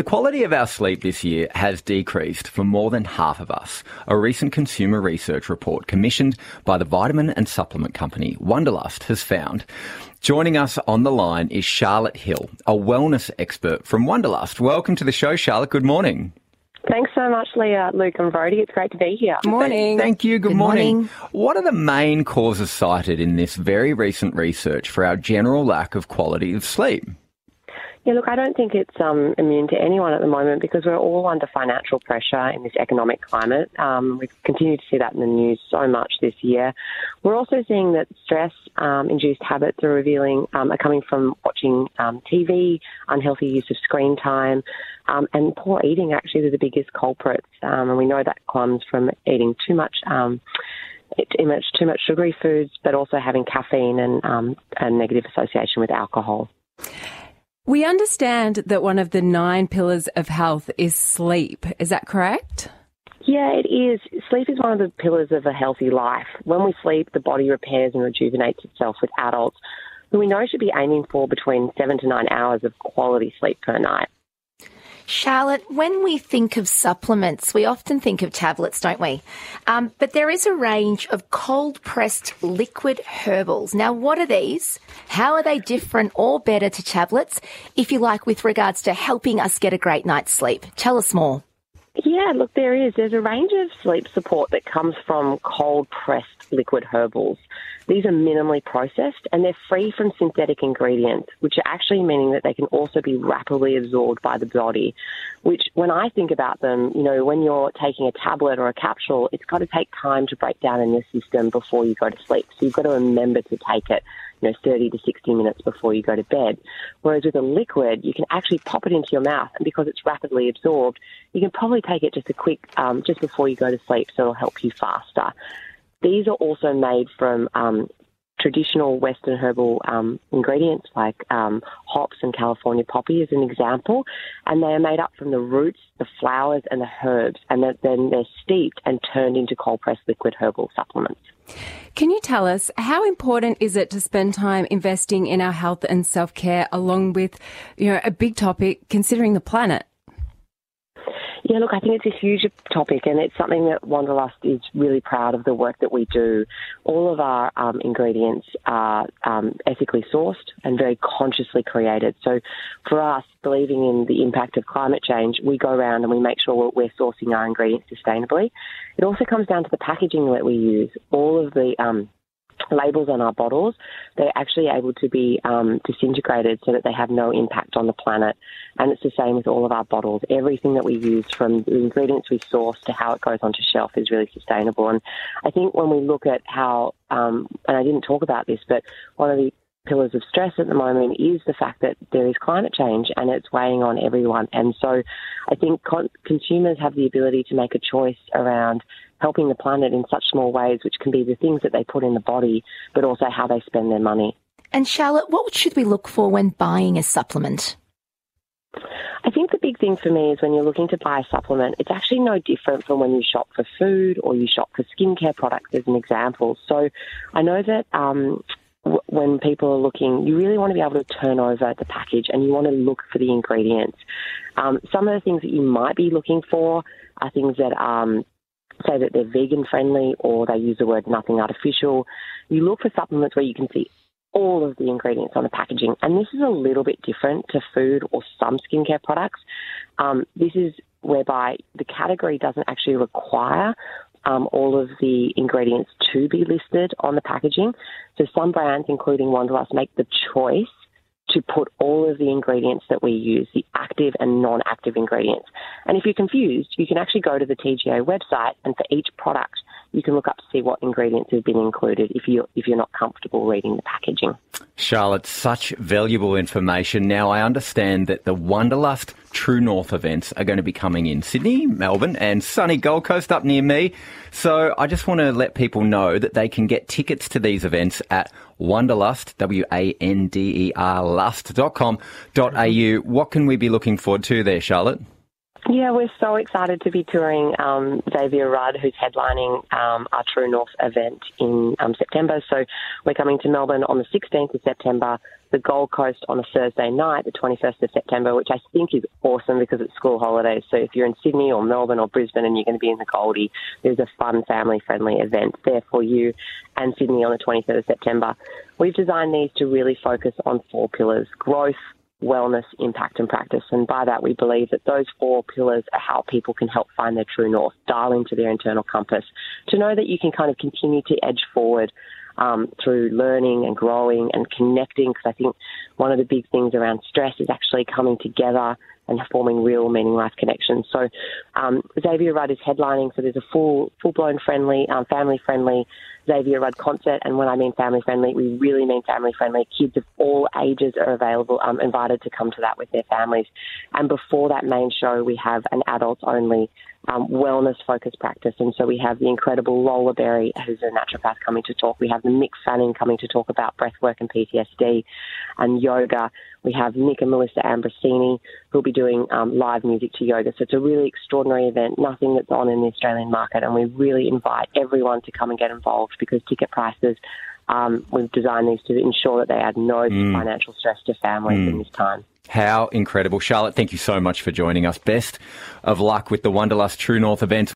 The quality of our sleep this year has decreased for more than half of us. A recent consumer research report commissioned by the vitamin and supplement company Wanderlust has found. Joining us on the line is Charlotte Hill, a wellness expert from Wanderlust. Welcome to the show, Charlotte. Good morning. Thanks so much, Leah, Luke, and Brody. It's great to be here. Morning. Thank you. Good, Good morning. morning. What are the main causes cited in this very recent research for our general lack of quality of sleep? Yeah, look, I don't think it's um, immune to anyone at the moment because we're all under financial pressure in this economic climate. Um, we've continued to see that in the news so much this year. We're also seeing that stress-induced habits are revealing um, are coming from watching um, TV, unhealthy use of screen time, um, and poor eating. Actually, are the biggest culprits, um, and we know that comes from eating too much. Um, too much, too much sugary foods, but also having caffeine and um, a negative association with alcohol. We understand that one of the nine pillars of health is sleep. Is that correct? Yeah, it is. Sleep is one of the pillars of a healthy life. When we sleep, the body repairs and rejuvenates itself with adults who we know should be aiming for between seven to nine hours of quality sleep per night. Charlotte, when we think of supplements, we often think of tablets, don't we? Um, but there is a range of cold pressed liquid herbals. Now, what are these? How are they different or better to tablets, if you like, with regards to helping us get a great night's sleep? Tell us more. Yeah, look, there is. There's a range of sleep support that comes from cold pressed liquid herbals. These are minimally processed and they're free from synthetic ingredients, which are actually meaning that they can also be rapidly absorbed by the body. Which, when I think about them, you know, when you're taking a tablet or a capsule, it's got to take time to break down in your system before you go to sleep. So you've got to remember to take it you know, 30 to 60 minutes before you go to bed. Whereas with a liquid, you can actually pop it into your mouth, and because it's rapidly absorbed, you can probably take it just a quick, um, just before you go to sleep, so it'll help you faster. These are also made from um, traditional Western herbal um, ingredients like um, hops and California poppy, as an example, and they are made up from the roots, the flowers, and the herbs, and then they're steeped and turned into cold pressed liquid herbal supplements. Can you tell us how important is it to spend time investing in our health and self care, along with, you know, a big topic considering the planet? Yeah, look, I think it's a huge topic, and it's something that Wanderlust is really proud of the work that we do. All of our um, ingredients are um, ethically sourced and very consciously created. So, for us, believing in the impact of climate change, we go around and we make sure we're sourcing our ingredients sustainably. It also comes down to the packaging that we use. All of the um, labels on our bottles, they're actually able to be um, disintegrated so that they have no impact on the planet. And it's the same with all of our bottles. Everything that we use, from the ingredients we source to how it goes onto shelf, is really sustainable. And I think when we look at how, um, and I didn't talk about this, but one of the pillars of stress at the moment is the fact that there is climate change and it's weighing on everyone. And so I think con- consumers have the ability to make a choice around helping the planet in such small ways, which can be the things that they put in the body, but also how they spend their money. And Charlotte, what should we look for when buying a supplement? I think the big thing for me is when you're looking to buy a supplement, it's actually no different from when you shop for food or you shop for skincare products, as an example. So I know that um, w- when people are looking, you really want to be able to turn over the package and you want to look for the ingredients. Um, some of the things that you might be looking for are things that um, say that they're vegan friendly or they use the word nothing artificial. You look for supplements where you can see all of the ingredients on the packaging. And this is a little bit different to food or some skincare products. Um, this is whereby the category doesn't actually require um, all of the ingredients to be listed on the packaging. So some brands, including Wanderlust, make the choice to put all of the ingredients that we use, the active and non-active ingredients. And if you're confused, you can actually go to the TGA website and for each product, you can look up to see what ingredients have been included if you're, if you're not comfortable reading the packaging. Charlotte, such valuable information. Now, I understand that the Wanderlust True North events are going to be coming in Sydney, Melbourne, and sunny Gold Coast up near me. So I just want to let people know that they can get tickets to these events at Wanderlust, W-A-N-D-E-R lust.com.au. What can we be looking forward to there, Charlotte? Yeah, we're so excited to be touring um, Xavier Rudd, who's headlining um, our True North event in um, September. So we're coming to Melbourne on the 16th of September, the Gold Coast on a Thursday night, the 21st of September, which I think is awesome because it's school holidays. So if you're in Sydney or Melbourne or Brisbane and you're going to be in the Goldie, there's a fun family friendly event there for you and Sydney on the 23rd of September. We've designed these to really focus on four pillars growth, wellness, impact, and practice. And by that, we believe that those four pillars are how people can help find their true north, dial into their internal compass, to know that you can kind of continue to edge forward um, through learning and growing and connecting. Because I think one of the big things around stress is actually coming together and forming real meaning life connections. So um, Xavier Rudd is headlining, so there's a full full blown friendly, um, family friendly Xavier Rudd concert. And when I mean family friendly, we really mean family friendly. Kids of all ages are available, um, invited to come to that with their families. And before that main show, we have an adults only um, wellness focused practice. And so we have the incredible Lola Berry, who's a naturopath, coming to talk. We have the Mick Fanning coming to talk about breath work and PTSD and yoga. We have Nick and Melissa Ambrosini, who'll be doing um, live music to yoga. So it's a really extraordinary event, nothing that's on in the Australian market. And we really invite everyone to come and get involved because ticket prices um, we've designed these to ensure that they add no mm. financial stress to families mm. in this time. How incredible. Charlotte, thank you so much for joining us. Best of luck with the Wanderlust True North event.